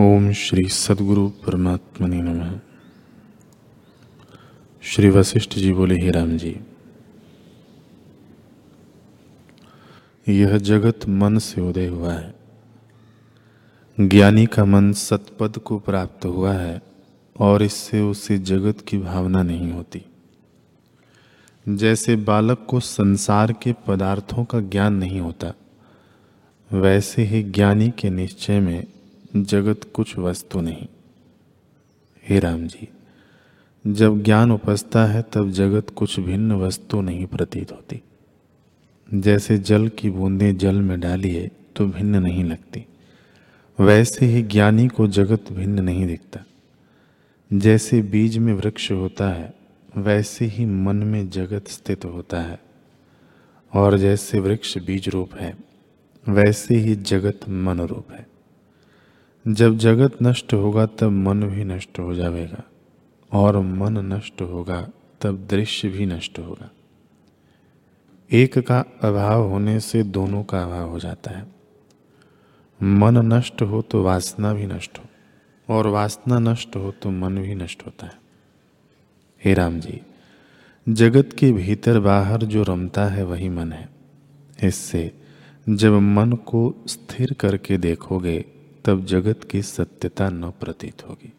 ओम श्री सदगुरु परमात्मनि नमः। श्री वशिष्ठ जी बोले, ही राम जी, यह जगत मन से उदय हुआ है। ज्ञानी का मन सतपद को प्राप्त हुआ है और इससे उसे जगत की भावना नहीं होती। जैसे बालक को संसार के पदार्थों का ज्ञान नहीं होता, वैसे ही ज्ञानी के निश्चय में जगत कुछ वस्तु नहीं। हे राम जी, जब ज्ञान उपजता है, तब जगत कुछ भिन्न वस्तु नहीं प्रतीत होती। जैसे जल की बूंदें जल में डालिए तो भिन्न नहीं लगती। वैसे ही ज्ञानी को जगत भिन्न नहीं दिखता। जैसे बीज में वृक्ष होता है, वैसे ही मन में जगत स्थित होता है। और जैसे वृक्ष बीज रूप है, वैसे ही जगत मन रूप है। जब जगत नष्ट होगा, तब मन भी नष्ट हो जाएगा और मन नष्ट होगा, तब दृश्य भी नष्ट होगा। एक का अभाव होने से दोनों का अभाव हो जाता है। मन नष्ट हो तो वासना भी नष्ट हो और वासना नष्ट हो तो मन भी नष्ट होता है। हे राम जी, जगत के भीतर बाहर जो रमता है वही मन है। इससे जब मन को स्थिर करके देखोगे तब जगत की सत्यता न प्रतीत होगी।